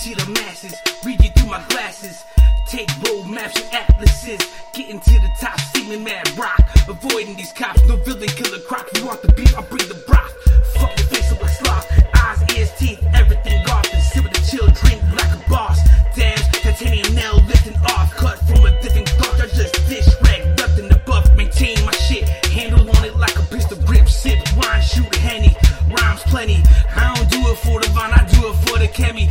see the masses, read you through my glasses. Take road maps and atlases, getting to the top, steaming mad rock. Avoiding these cops, no villain, killer croc. You want the beef, I bring the broth. Fuck the face of a sloth, eyes, ears, teeth, everything off. And sit with a chill, drink like a boss. Damn, titanium nail lifting off, cut from a different cloth. I just dish rag, nothing above. Maintain my shit, handle on it like a pistol grip. Sip wine, shoot henny, rhymes plenty. I don't do it for the vine, I do it for the chemi.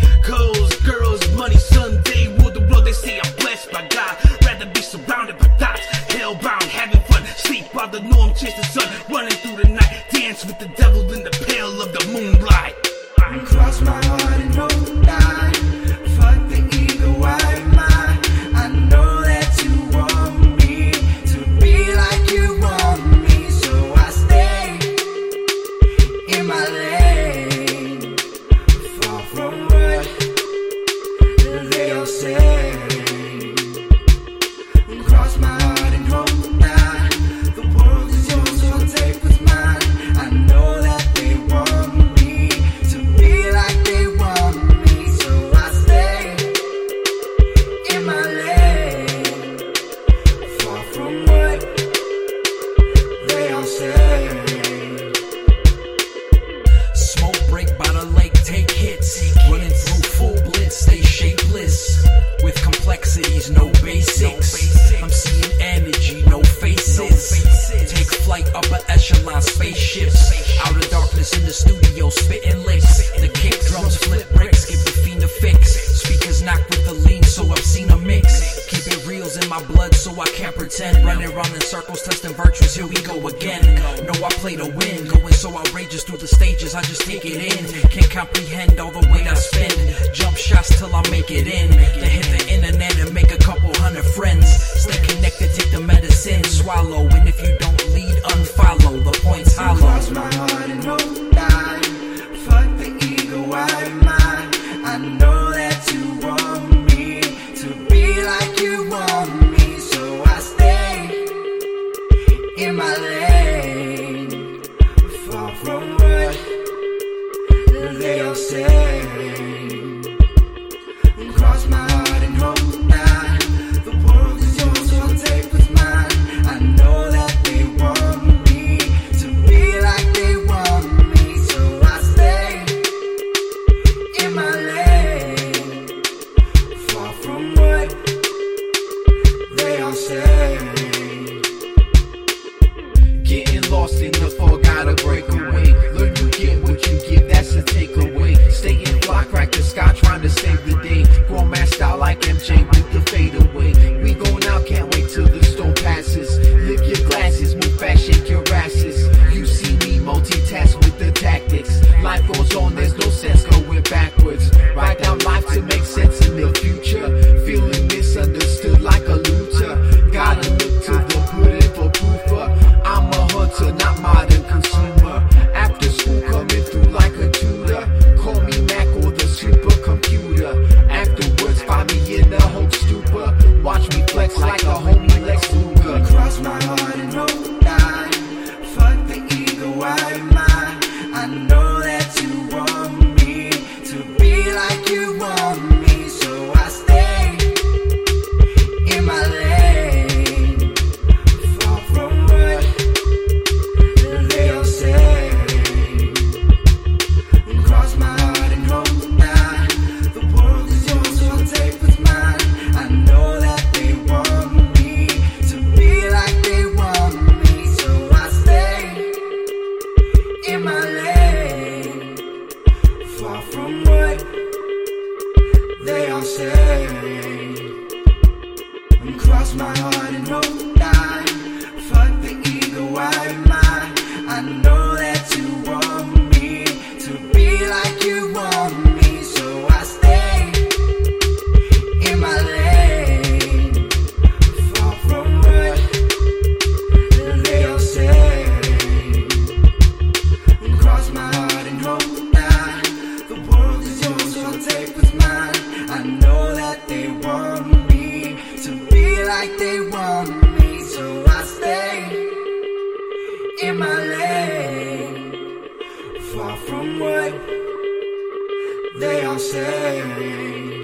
Sun, running through the night. Dance with the devil in the pale of the moonlight. I cross my heart and hope die. Flight, upper echelon spaceships. Out of darkness in the studio, spitting licks. The kick drums flip bricks, give the fiend a fix. Speakers knock with the lean, so I've seen a mix. Keep it reals in my blood, so I can't pretend. Running around in circles, testing virtues, here we go again. No, I play to win. Going so outrageous through the stages, I just take it in. Can't comprehend all the weight I spend. Jump shots till I make it in. Then hit the internet and make a couple hundred friends. Stay connected, take the medicine, swallow. And if you say. Getting lost in the fog, gotta break away. Learn you get what you give, that's a takeaway. Stay in fly, crack the sky, trying to save the day. Grown man style like MJ with the fade away. We go now, can't wait till the storm passes. Lift your glasses, move fast, shake your asses. You see me multitask with the tactics. Life goes on, there's no sense going backwards. Write down life to make sense in the future. They all say. Cross my heart and hope I know that they want me to be like they want me, so I stay in my lane, far from what They all say